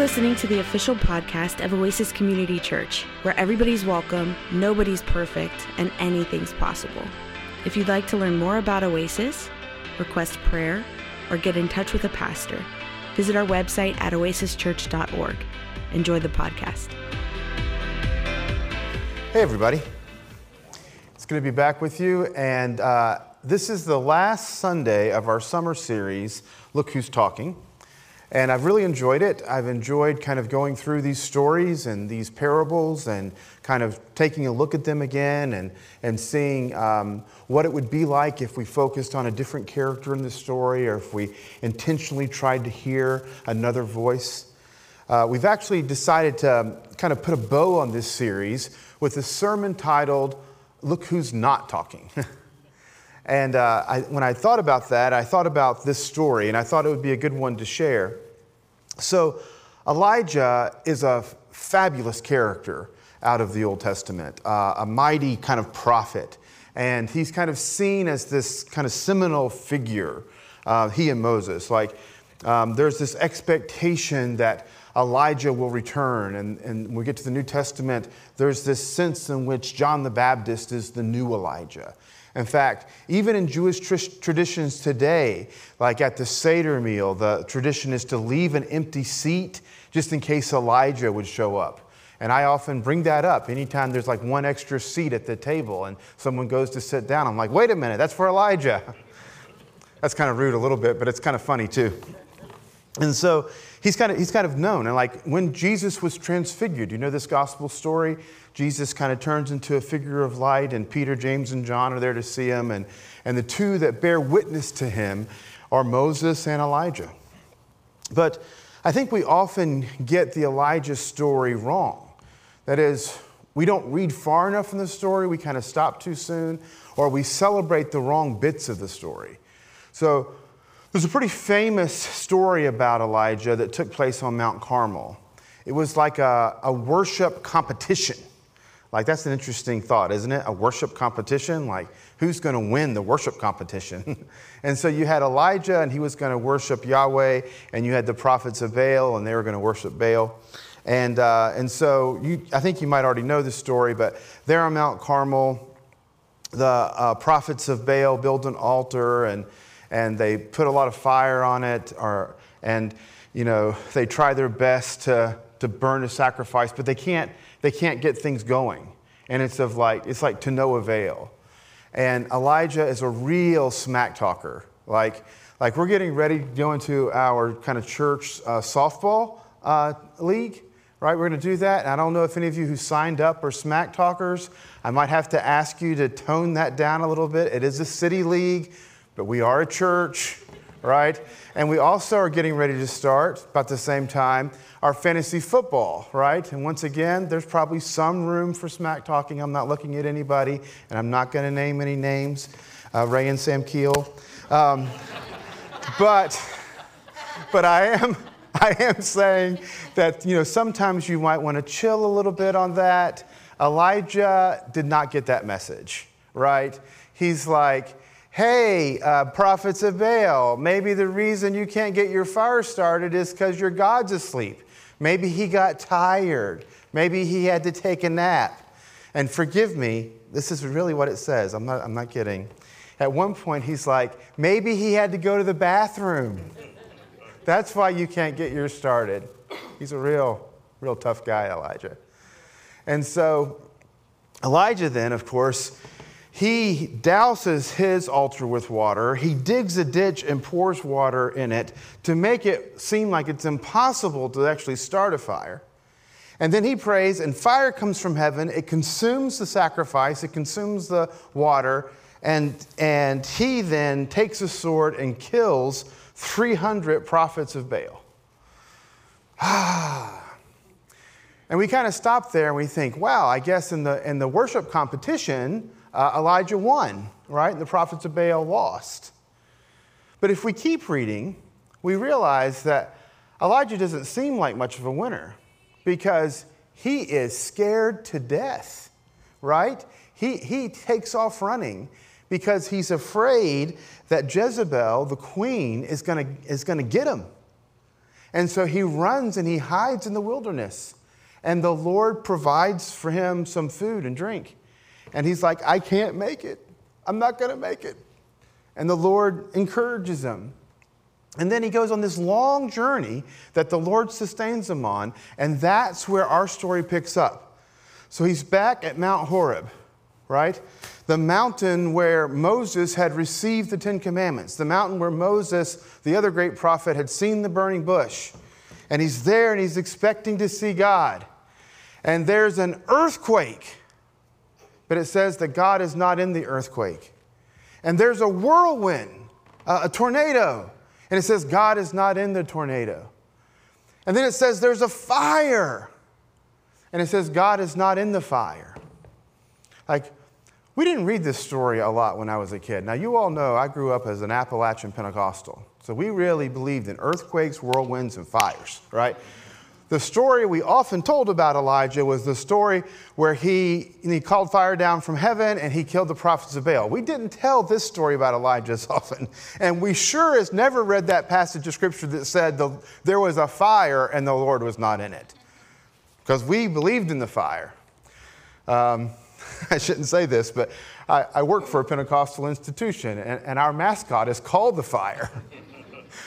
listening to the official podcast of Oasis Community Church, where everybody's welcome, nobody's perfect, and anything's possible. If you'd like to learn more about Oasis, request prayer, or get in touch with a pastor, visit our website at oasischurch.org. Enjoy the podcast. Hey, everybody. It's good to be back with you. And uh, this is the last Sunday of our summer series, Look Who's Talking. And I've really enjoyed it. I've enjoyed kind of going through these stories and these parables and kind of taking a look at them again and, and seeing um, what it would be like if we focused on a different character in the story or if we intentionally tried to hear another voice. Uh, we've actually decided to kind of put a bow on this series with a sermon titled, Look Who's Not Talking. And uh, I, when I thought about that, I thought about this story, and I thought it would be a good one to share. So, Elijah is a fabulous character out of the Old Testament, uh, a mighty kind of prophet. And he's kind of seen as this kind of seminal figure, uh, he and Moses. Like, um, there's this expectation that Elijah will return. And, and when we get to the New Testament, there's this sense in which John the Baptist is the new Elijah. In fact, even in Jewish tr- traditions today, like at the Seder meal, the tradition is to leave an empty seat just in case Elijah would show up. And I often bring that up anytime there's like one extra seat at the table and someone goes to sit down. I'm like, wait a minute, that's for Elijah. that's kind of rude a little bit, but it's kind of funny too. And so he's kind of, he's kind of known. And like when Jesus was transfigured, you know this gospel story? Jesus kind of turns into a figure of light, and Peter, James, and John are there to see him. And, and the two that bear witness to him are Moses and Elijah. But I think we often get the Elijah story wrong. That is, we don't read far enough in the story, we kind of stop too soon, or we celebrate the wrong bits of the story. So there's a pretty famous story about Elijah that took place on Mount Carmel. It was like a, a worship competition. Like, that's an interesting thought, isn't it? A worship competition? Like, who's going to win the worship competition? and so you had Elijah, and he was going to worship Yahweh, and you had the prophets of Baal, and they were going to worship Baal. And, uh, and so you, I think you might already know the story, but there on Mount Carmel, the uh, prophets of Baal build an altar, and, and they put a lot of fire on it, or, and you know, they try their best to, to burn a sacrifice, but they can't they can't get things going. And it's of like, it's like to no avail. And Elijah is a real smack talker. Like, like we're getting ready to go into our kind of church uh, softball uh, league, right? We're going to do that. I don't know if any of you who signed up are smack talkers. I might have to ask you to tone that down a little bit. It is a city league, but we are a church, right? And we also are getting ready to start about the same time our fantasy football, right? And once again, there's probably some room for smack talking. I'm not looking at anybody, and I'm not going to name any names, uh, Ray and Sam Keel. Um, but, but I am, I am saying that you know sometimes you might want to chill a little bit on that. Elijah did not get that message, right? He's like, hey, uh, prophets of Baal, maybe the reason you can't get your fire started is because your God's asleep. Maybe he got tired. Maybe he had to take a nap. And forgive me, this is really what it says. I'm not, I'm not kidding. At one point, he's like, maybe he had to go to the bathroom. That's why you can't get yours started. He's a real, real tough guy, Elijah. And so, Elijah, then, of course, he douses his altar with water. He digs a ditch and pours water in it to make it seem like it's impossible to actually start a fire. And then he prays, and fire comes from heaven. It consumes the sacrifice, it consumes the water, and, and he then takes a sword and kills 300 prophets of Baal. Ah. and we kind of stop there and we think, wow, I guess in the, in the worship competition, uh, Elijah won, right? And the prophets of Baal lost. But if we keep reading, we realize that Elijah doesn't seem like much of a winner because he is scared to death, right? He, he takes off running because he's afraid that Jezebel, the queen, is to is to get him. And so he runs and he hides in the wilderness. And the Lord provides for him some food and drink. And he's like, I can't make it. I'm not going to make it. And the Lord encourages him. And then he goes on this long journey that the Lord sustains him on, and that's where our story picks up. So he's back at Mount Horeb, right? The mountain where Moses had received the Ten Commandments, the mountain where Moses, the other great prophet, had seen the burning bush. And he's there and he's expecting to see God. And there's an earthquake, but it says that God is not in the earthquake. And there's a whirlwind, a tornado and it says, God is not in the tornado. And then it says, there's a fire. And it says, God is not in the fire. Like, we didn't read this story a lot when I was a kid. Now, you all know I grew up as an Appalachian Pentecostal. So we really believed in earthquakes, whirlwinds, and fires, right? The story we often told about Elijah was the story where he, he called fire down from heaven and he killed the prophets of Baal. We didn't tell this story about Elijah as often. And we sure as never read that passage of scripture that said the, there was a fire and the Lord was not in it. Because we believed in the fire. Um, I shouldn't say this, but I, I, work for a Pentecostal institution and, and our mascot is called the fire.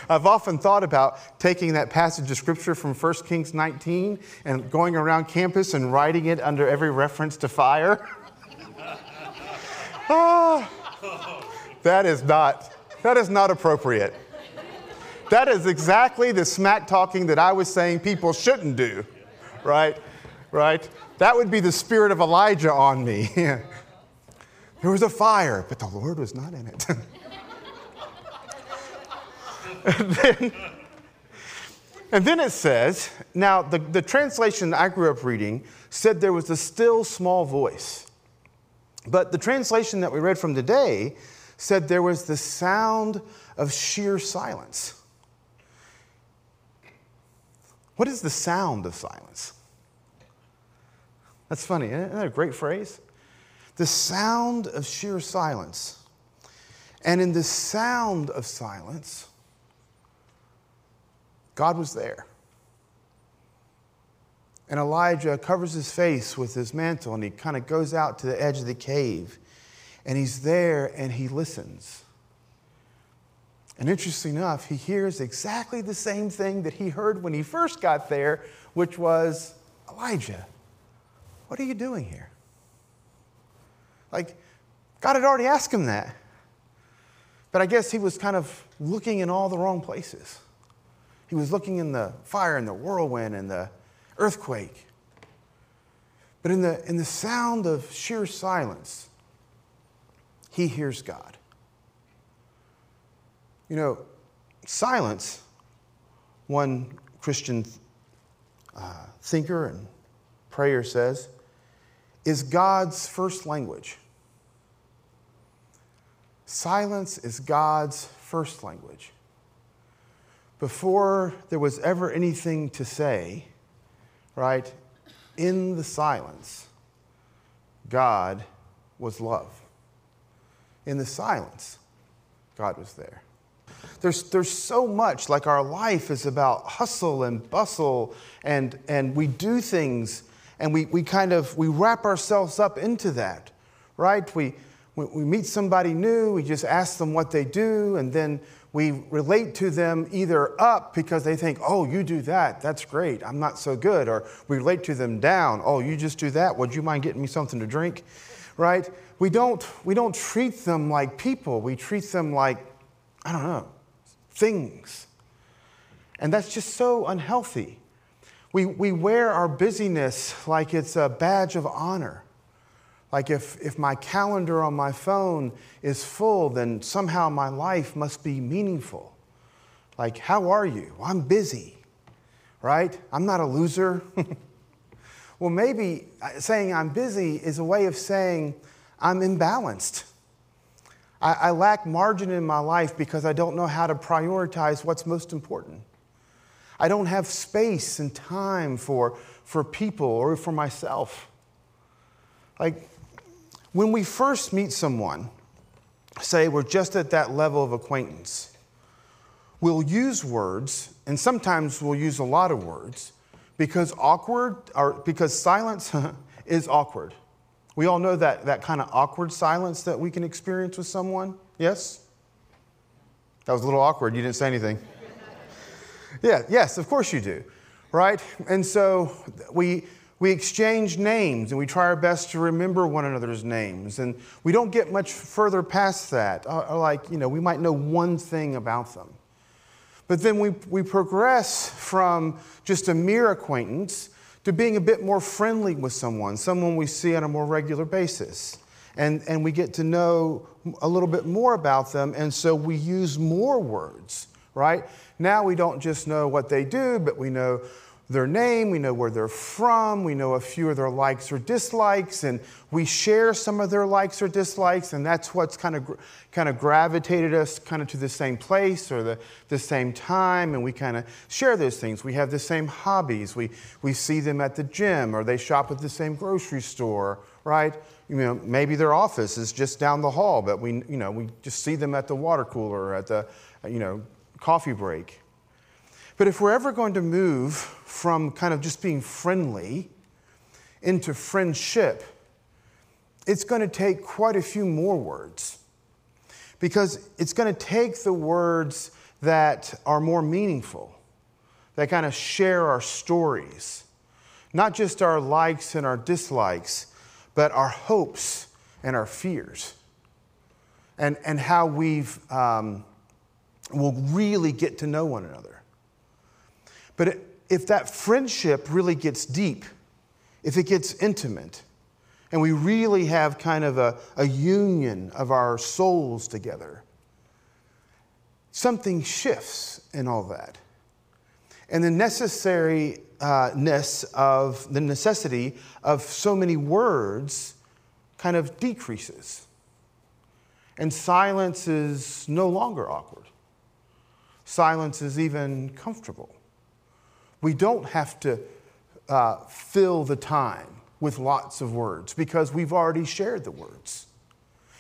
I've often thought about taking that passage of scripture from 1 Kings 19 and going around campus and writing it under every reference to fire. oh, that is not that is not appropriate. That is exactly the smack talking that I was saying people shouldn't do. Right? Right? That would be the spirit of Elijah on me. there was a fire, but the Lord was not in it. and, then, and then it says, now the, the translation I grew up reading said there was a still small voice. But the translation that we read from today said there was the sound of sheer silence. What is the sound of silence? That's funny, isn't that a great phrase? The sound of sheer silence. And in the sound of silence, God was there. And Elijah covers his face with his mantle and he kind of goes out to the edge of the cave. And he's there and he listens. And interesting enough, he hears exactly the same thing that he heard when he first got there, which was Elijah, what are you doing here? Like, God had already asked him that. But I guess he was kind of looking in all the wrong places. He was looking in the fire and the whirlwind and the earthquake. But in the, in the sound of sheer silence, he hears God. You know, silence, one Christian uh, thinker and prayer says, is God's first language. Silence is God's first language before there was ever anything to say, right, in the silence, God was love. In the silence, God was there. There's, there's so much, like our life is about hustle and bustle, and, and we do things and we, we kind of we wrap ourselves up into that, right? We, we meet somebody new, we just ask them what they do, and then we relate to them either up because they think, oh, you do that, that's great, I'm not so good, or we relate to them down, oh, you just do that, would you mind getting me something to drink? Right? We don't, we don't treat them like people, we treat them like, I don't know, things. And that's just so unhealthy. We, we wear our busyness like it's a badge of honor. Like if, if my calendar on my phone is full, then somehow my life must be meaningful. Like, how are you? Well, I'm busy, right? I'm not a loser. well, maybe uh, saying I'm busy is a way of saying I'm imbalanced. I, I lack margin in my life because I don't know how to prioritize what's most important. I don't have space and time for, for people or for myself. Like, when we first meet someone, say we're just at that level of acquaintance, we'll use words, and sometimes we'll use a lot of words, because awkward or because silence is awkward. We all know that, that kind of awkward silence that we can experience with someone. Yes? That was a little awkward. You didn't say anything. yeah, yes, of course you do. Right? And so we we exchange names and we try our best to remember one another's names. And we don't get much further past that. Uh, like, you know, we might know one thing about them. But then we, we progress from just a mere acquaintance to being a bit more friendly with someone, someone we see on a more regular basis. And, and we get to know a little bit more about them, and so we use more words, right? Now we don't just know what they do, but we know their name, we know where they're from, we know a few of their likes or dislikes, and we share some of their likes or dislikes, and that's what's kind of kind of gravitated us kind of to the same place or the, the same time, and we kind of share those things. We have the same hobbies. We, we see them at the gym, or they shop at the same grocery store, right? You know, maybe their office is just down the hall, but we, you know, we just see them at the water cooler or at the, you know, coffee break. But if we're ever going to move from kind of just being friendly into friendship, it's going to take quite a few more words. Because it's going to take the words that are more meaningful, that kind of share our stories, not just our likes and our dislikes, but our hopes and our fears, and, and how we've um, will really get to know one another. But if that friendship really gets deep, if it gets intimate, and we really have kind of a, a union of our souls together, something shifts in all that. And the necessariness of the necessity of so many words kind of decreases. And silence is no longer awkward. Silence is even comfortable. We don't have to uh, fill the time with lots of words because we've already shared the words.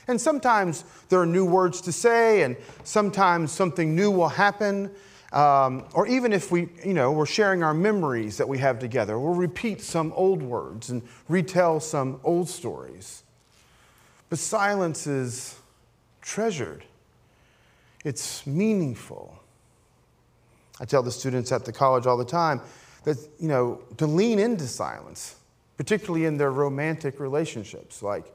And sometimes there are new words to say, and sometimes something new will happen. Um, or even if we, you know, we're sharing our memories that we have together, we'll repeat some old words and retell some old stories. But silence is treasured, it's meaningful. I tell the students at the college all the time that, you know, to lean into silence, particularly in their romantic relationships. Like,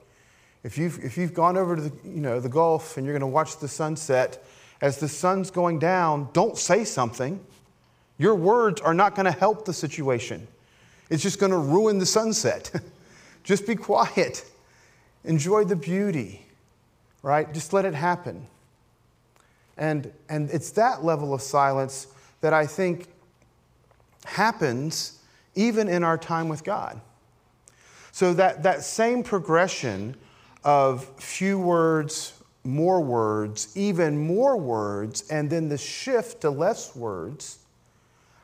if you've, if you've gone over to the, you know, the Gulf and you're going to watch the sunset, as the sun's going down, don't say something. Your words are not going to help the situation. It's just going to ruin the sunset. just be quiet. Enjoy the beauty, right? Just let it happen. And, and it's that level of silence that I think happens even in our time with God. So that, that same progression of few words, more words, even more words, and then the shift to less words,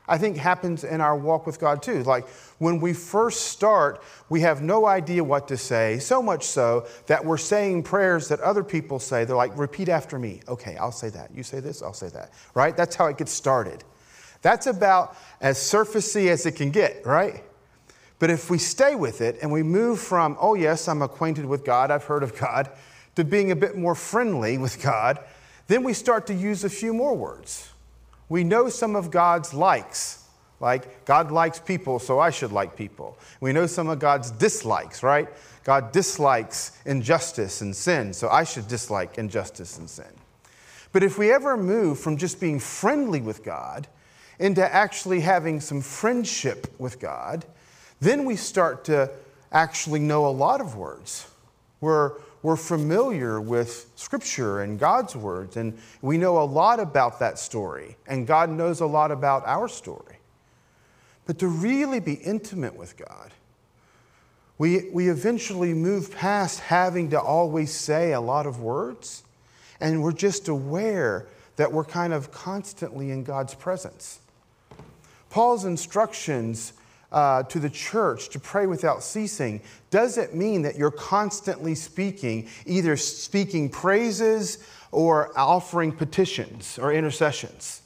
I think happens in our walk with God too. Like when we first start, we have no idea what to say, so much so that we're saying prayers that other people say. They're like, repeat after me. Okay, I'll say that. You say this, I'll say that. Right? That's how it gets started. That's about as surfacey as it can get, right? But if we stay with it and we move from, oh, yes, I'm acquainted with God, I've heard of God, to being a bit more friendly with God, then we start to use a few more words. We know some of God's likes, like God likes people, so I should like people. We know some of God's dislikes, right? God dislikes injustice and sin, so I should dislike injustice and sin. But if we ever move from just being friendly with God into actually having some friendship with God, then we start to actually know a lot of words. We're, we're familiar with Scripture and God's words, and we know a lot about that story, and God knows a lot about our story. But to really be intimate with God, we, we eventually move past having to always say a lot of words, and we're just aware that we're kind of constantly in God's presence. Paul's instructions uh, to the church to pray without ceasing doesn't mean that you're constantly speaking, either speaking praises or offering petitions or intercessions.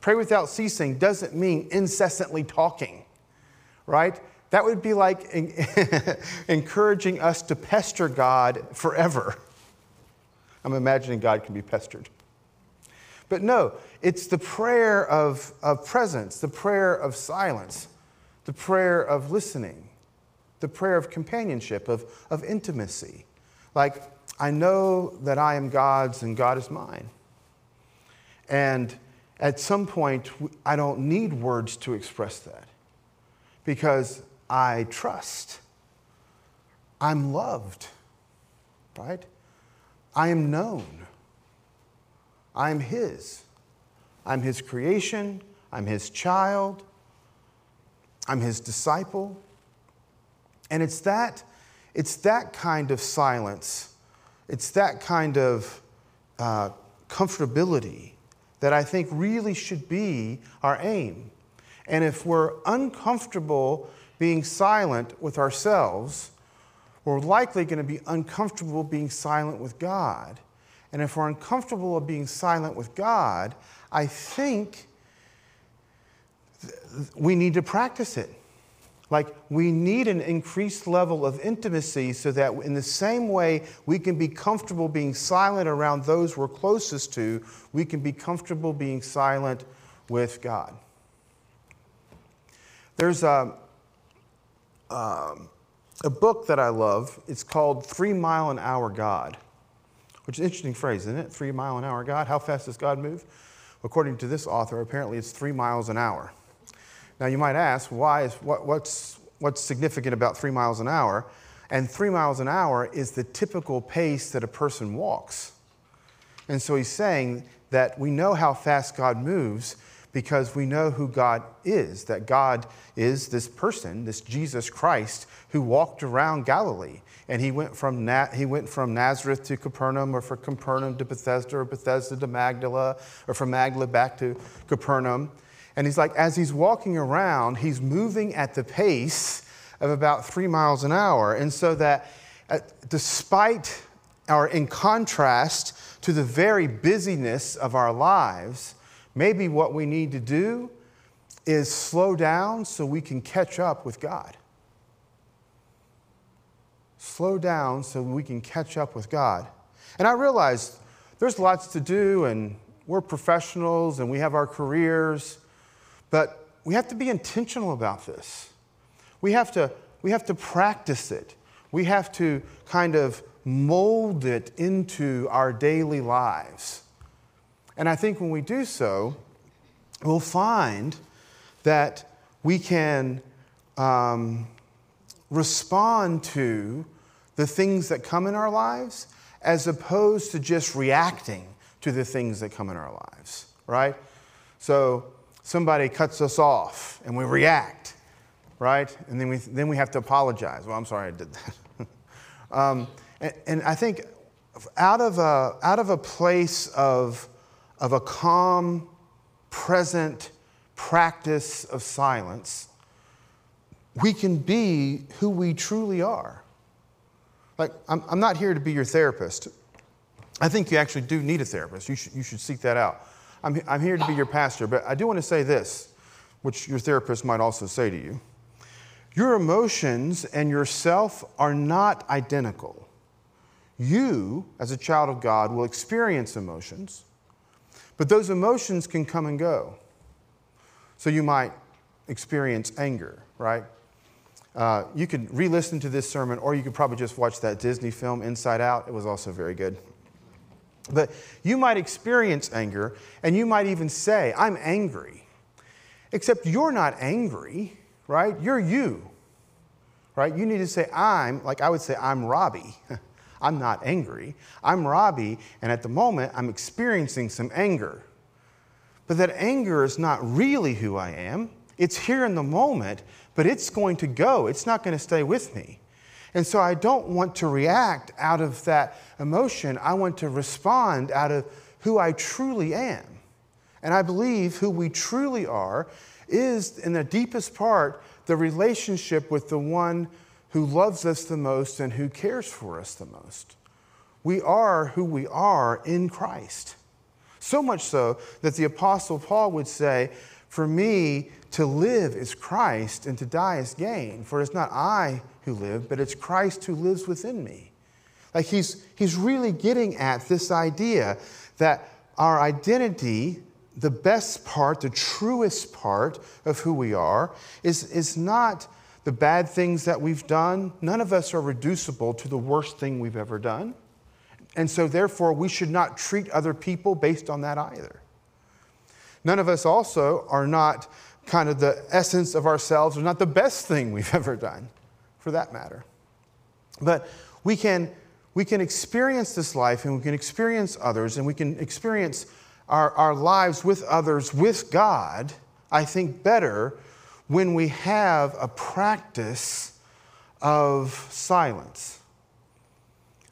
Pray without ceasing doesn't mean incessantly talking, right? That would be like encouraging us to pester God forever. I'm imagining God can be pestered. But no, it's the prayer of, of presence, the prayer of silence, the prayer of listening, the prayer of companionship, of, of intimacy. Like, I know that I am God's and God is mine. And at some point, I don't need words to express that because I trust. I'm loved, right? I am known. I'm His. I'm His creation. I'm His child. I'm His disciple. And it's that, it's that kind of silence, it's that kind of uh, comfortability that I think really should be our aim. And if we're uncomfortable being silent with ourselves, we're likely going to be uncomfortable being silent with God. And if we're uncomfortable of being silent with God, I think we need to practice it. Like, we need an increased level of intimacy so that, in the same way we can be comfortable being silent around those we're closest to, we can be comfortable being silent with God. There's a, um, a book that I love. It's called Three Mile an Hour God, which is an interesting phrase, isn't it? Three mile an hour God. How fast does God move? According to this author, apparently it's three miles an hour. Now you might ask, why is, what, what's, what's significant about three miles an hour? And three miles an hour is the typical pace that a person walks. And so he's saying that we know how fast God moves because we know who God is, that God is this person, this Jesus Christ, who walked around Galilee. And he went from, Na- he went from Nazareth to Capernaum, or from Capernaum to Bethesda, or Bethesda to Magdala, or from Magdala back to Capernaum. And he's like, as he's walking around, he's moving at the pace of about three miles an hour. And so that uh, despite or in contrast to the very busyness of our lives, Maybe what we need to do is slow down so we can catch up with God. Slow down so we can catch up with God. And I realize there's lots to do, and we're professionals and we have our careers, but we have to be intentional about this. We have to, we have to practice it. We have to kind of mold it into our daily lives. And I think when we do so, we'll find that we can um, respond to the things that come in our lives as opposed to just reacting to the things that come in our lives, right? So somebody cuts us off and we react, right? And then we, then we have to apologize. Well, I'm sorry I did that. um, and, and I think out of a, out of a place of of a calm, present practice of silence, we can be who we truly are. Like, I'm, I'm not here to be your therapist. I think you actually do need a therapist. You should, you should seek that out. I'm, I'm here to be your pastor, but I do want to say this, which your therapist might also say to you. Your emotions and yourself are not identical. You, as a child of God, will experience emotions. But those emotions can come and go. So you might experience anger, right? Uh, you could re listen to this sermon, or you could probably just watch that Disney film, Inside Out. It was also very good. But you might experience anger, and you might even say, I'm angry. Except you're not angry, right? You're you, right? You need to say, I'm, like I would say, I'm Robbie. I'm not angry. I'm Robbie, and at the moment, I'm experiencing some anger. But that anger is not really who I am. It's here in the moment, but it's going to go. It's not going to stay with me. And so I don't want to react out of that emotion. I want to respond out of who I truly am. And I believe who we truly are is, in the deepest part, the relationship with the one who loves us the most and who cares for us the most. We are who we are in Christ. So much so that the Apostle Paul would say, For me to live is Christ, and to die is gain. For it's not I who live, but it's Christ who lives within me. Like he's, he's really getting at this idea that our identity, the best part, the truest part of who we are, is, is not the bad things that we've done. None of us are reducible to the worst thing we've ever done. And so, therefore, we should not treat other people based on that either. None of us also are not kind of the essence of ourselves, or not the best thing we've ever done, for that matter. But we can, we can experience this life and we can experience others and we can experience our, our lives with others, with God, I think, better when we have a practice of silence.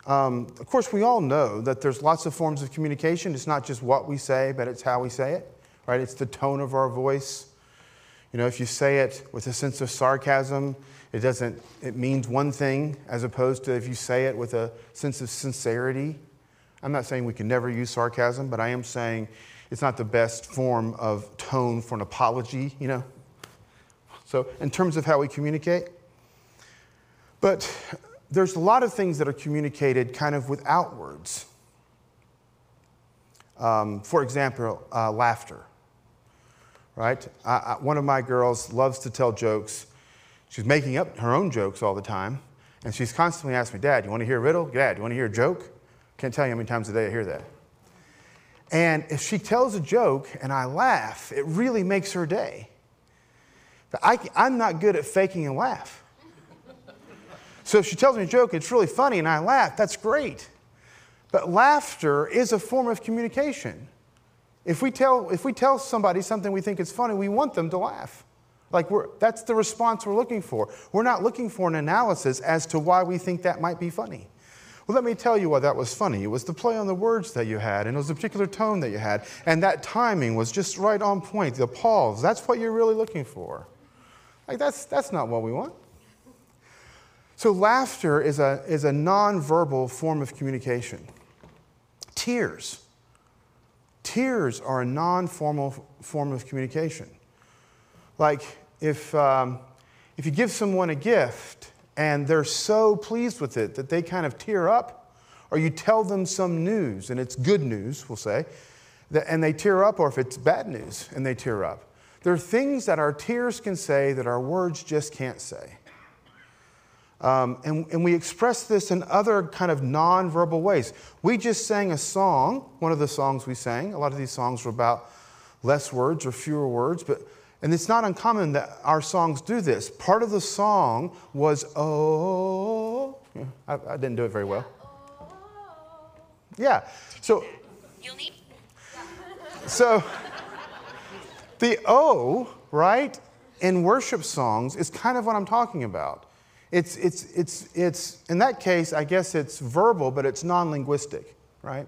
Um, of course, we all know that there's lots of forms of communication. It's not just what we say, but it's how we say it, right? It's the tone of our voice. You know, if you say it with a sense of sarcasm, it doesn't, it means one thing as opposed to if you say it with a sense of sincerity. I'm not saying we can never use sarcasm, but I am saying it's not the best form of tone for an apology, you know? So, in terms of how we communicate, but there's a lot of things that are communicated kind of without words. Um, for example, uh, laughter, right? I, I, one of my girls loves to tell jokes. She's making up her own jokes all the time, and she's constantly asking me, Dad, you want to hear a riddle? Dad, you want to hear a joke? Can't tell you how many times a day I hear that. And if she tells a joke and I laugh, it really makes her day. But I, I'm not good at faking a laugh. So if she tells me a joke, it's really funny, and I laugh, that's great. But laughter is a form of communication. If we tell, if we tell somebody something we think is funny, we want them to laugh. Like that's the response we're looking for. We're not looking for an analysis as to why we think that might be funny. Well, let me tell you why that was funny. It was the play on the words that you had, and it was a particular tone that you had, and that timing was just right on point. The pause, that's what you're really looking for. Like, that's, that's not what we want. So, laughter is a, is a nonverbal form of communication. Tears. Tears are a non formal form of communication. Like, if, um, if you give someone a gift and they're so pleased with it that they kind of tear up, or you tell them some news and it's good news, we'll say, and they tear up, or if it's bad news and they tear up, there are things that our tears can say that our words just can't say. Um, and, and we express this in other kind of nonverbal ways. We just sang a song, one of the songs we sang. A lot of these songs were about less words or fewer words, but and it's not uncommon that our songs do this. Part of the song was, oh, I, I didn't do it very well. Yeah. So, so the O, right, in worship songs is kind of what I'm talking about. It's, it's, it's, it's, in that case, I guess it's verbal, but it's non linguistic, right?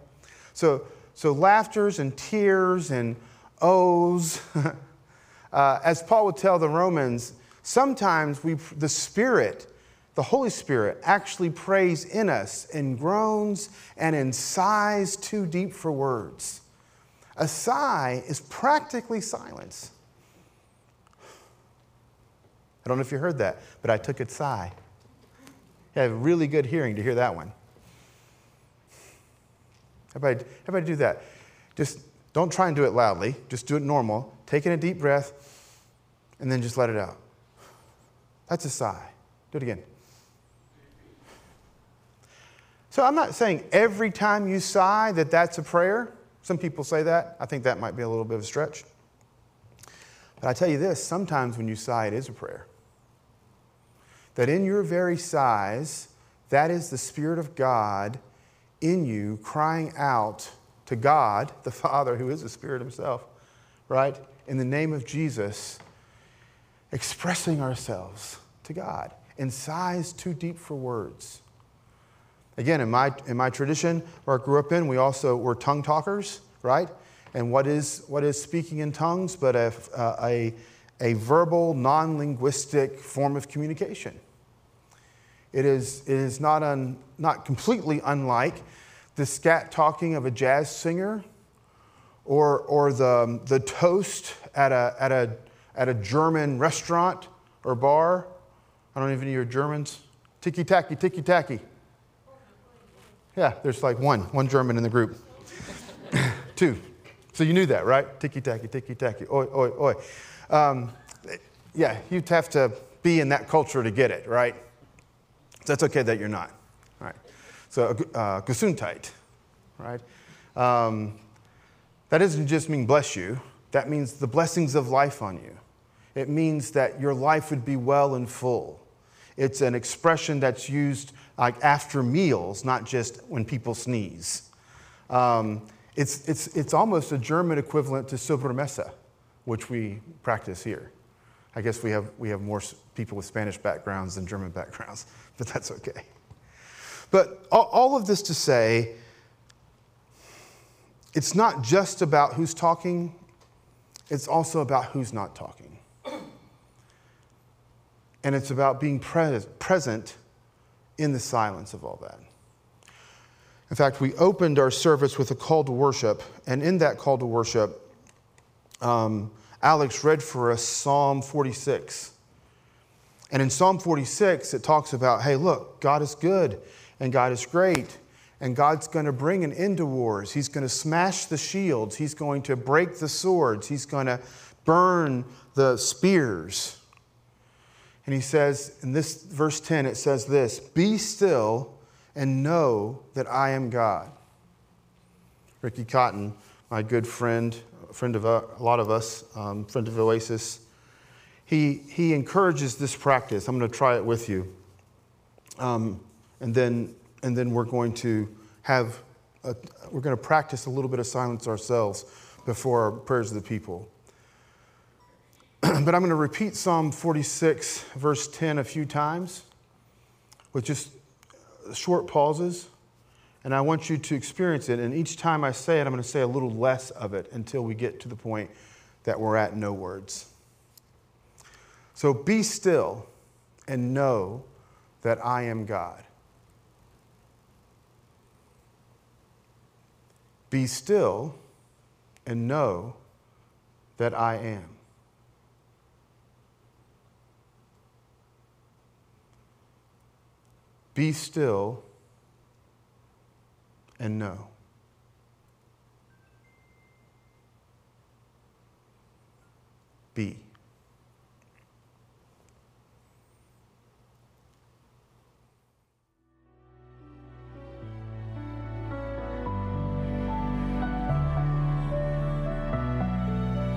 So, so laughters and tears and O's, uh, as Paul would tell the Romans, sometimes we, the Spirit, the Holy Spirit, actually prays in us in groans and in sighs too deep for words. A sigh is practically silence. I don't know if you heard that, but I took a sigh. You have really good hearing to hear that one. Everybody, everybody do that. Just don't try and do it loudly. Just do it normal. Take in a deep breath and then just let it out. That's a sigh. Do it again. So I'm not saying every time you sigh that that's a prayer. Some people say that. I think that might be a little bit of a stretch. But I tell you this sometimes when you sigh, it is a prayer. That in your very sighs, that is the Spirit of God in you crying out to God, the Father, who is the Spirit Himself, right? In the name of Jesus, expressing ourselves to God in sighs too deep for words. Again, in my, in my tradition where I grew up in, we also were tongue talkers, right? And what is, what is speaking in tongues but a, a, a verbal, non linguistic form of communication? It is, it is not, un, not completely unlike the scat talking of a jazz singer or, or the, the toast at a, at, a, at a German restaurant or bar. I don't even know if any of you are Germans. Tiki tacky, tiki tacky. Yeah, there's like one, one German in the group. Two. So you knew that, right? Tiki tacky, tiki tacky, oi, oi, oi. Um, yeah, you'd have to be in that culture to get it, right? That's okay that you're not. Right. So, uh, Gesundheit, right? Um, that doesn't just mean bless you, that means the blessings of life on you. It means that your life would be well and full. It's an expression that's used like after meals, not just when people sneeze. Um, it's, it's, it's almost a German equivalent to sobremesa, which we practice here. I guess we have, we have more people with Spanish backgrounds than German backgrounds, but that's okay. But all of this to say, it's not just about who's talking, it's also about who's not talking. And it's about being present in the silence of all that. In fact, we opened our service with a call to worship, and in that call to worship, um, Alex read for us Psalm 46. And in Psalm 46, it talks about hey, look, God is good and God is great, and God's going to bring an end to wars. He's going to smash the shields, He's going to break the swords, He's going to burn the spears. And he says, in this verse 10, it says this Be still and know that I am God. Ricky Cotton, my good friend, friend of a, a lot of us, um, friend of Oasis, he, he encourages this practice. I'm going to try it with you. Um, and, then, and then we're going to have, a, we're going to practice a little bit of silence ourselves before our prayers of the people. but I'm going to repeat Psalm 46, verse 10, a few times with just short pauses. And I want you to experience it. And each time I say it, I'm going to say a little less of it until we get to the point that we're at no words. So be still and know that I am God. Be still and know that I am. Be still and know. Be.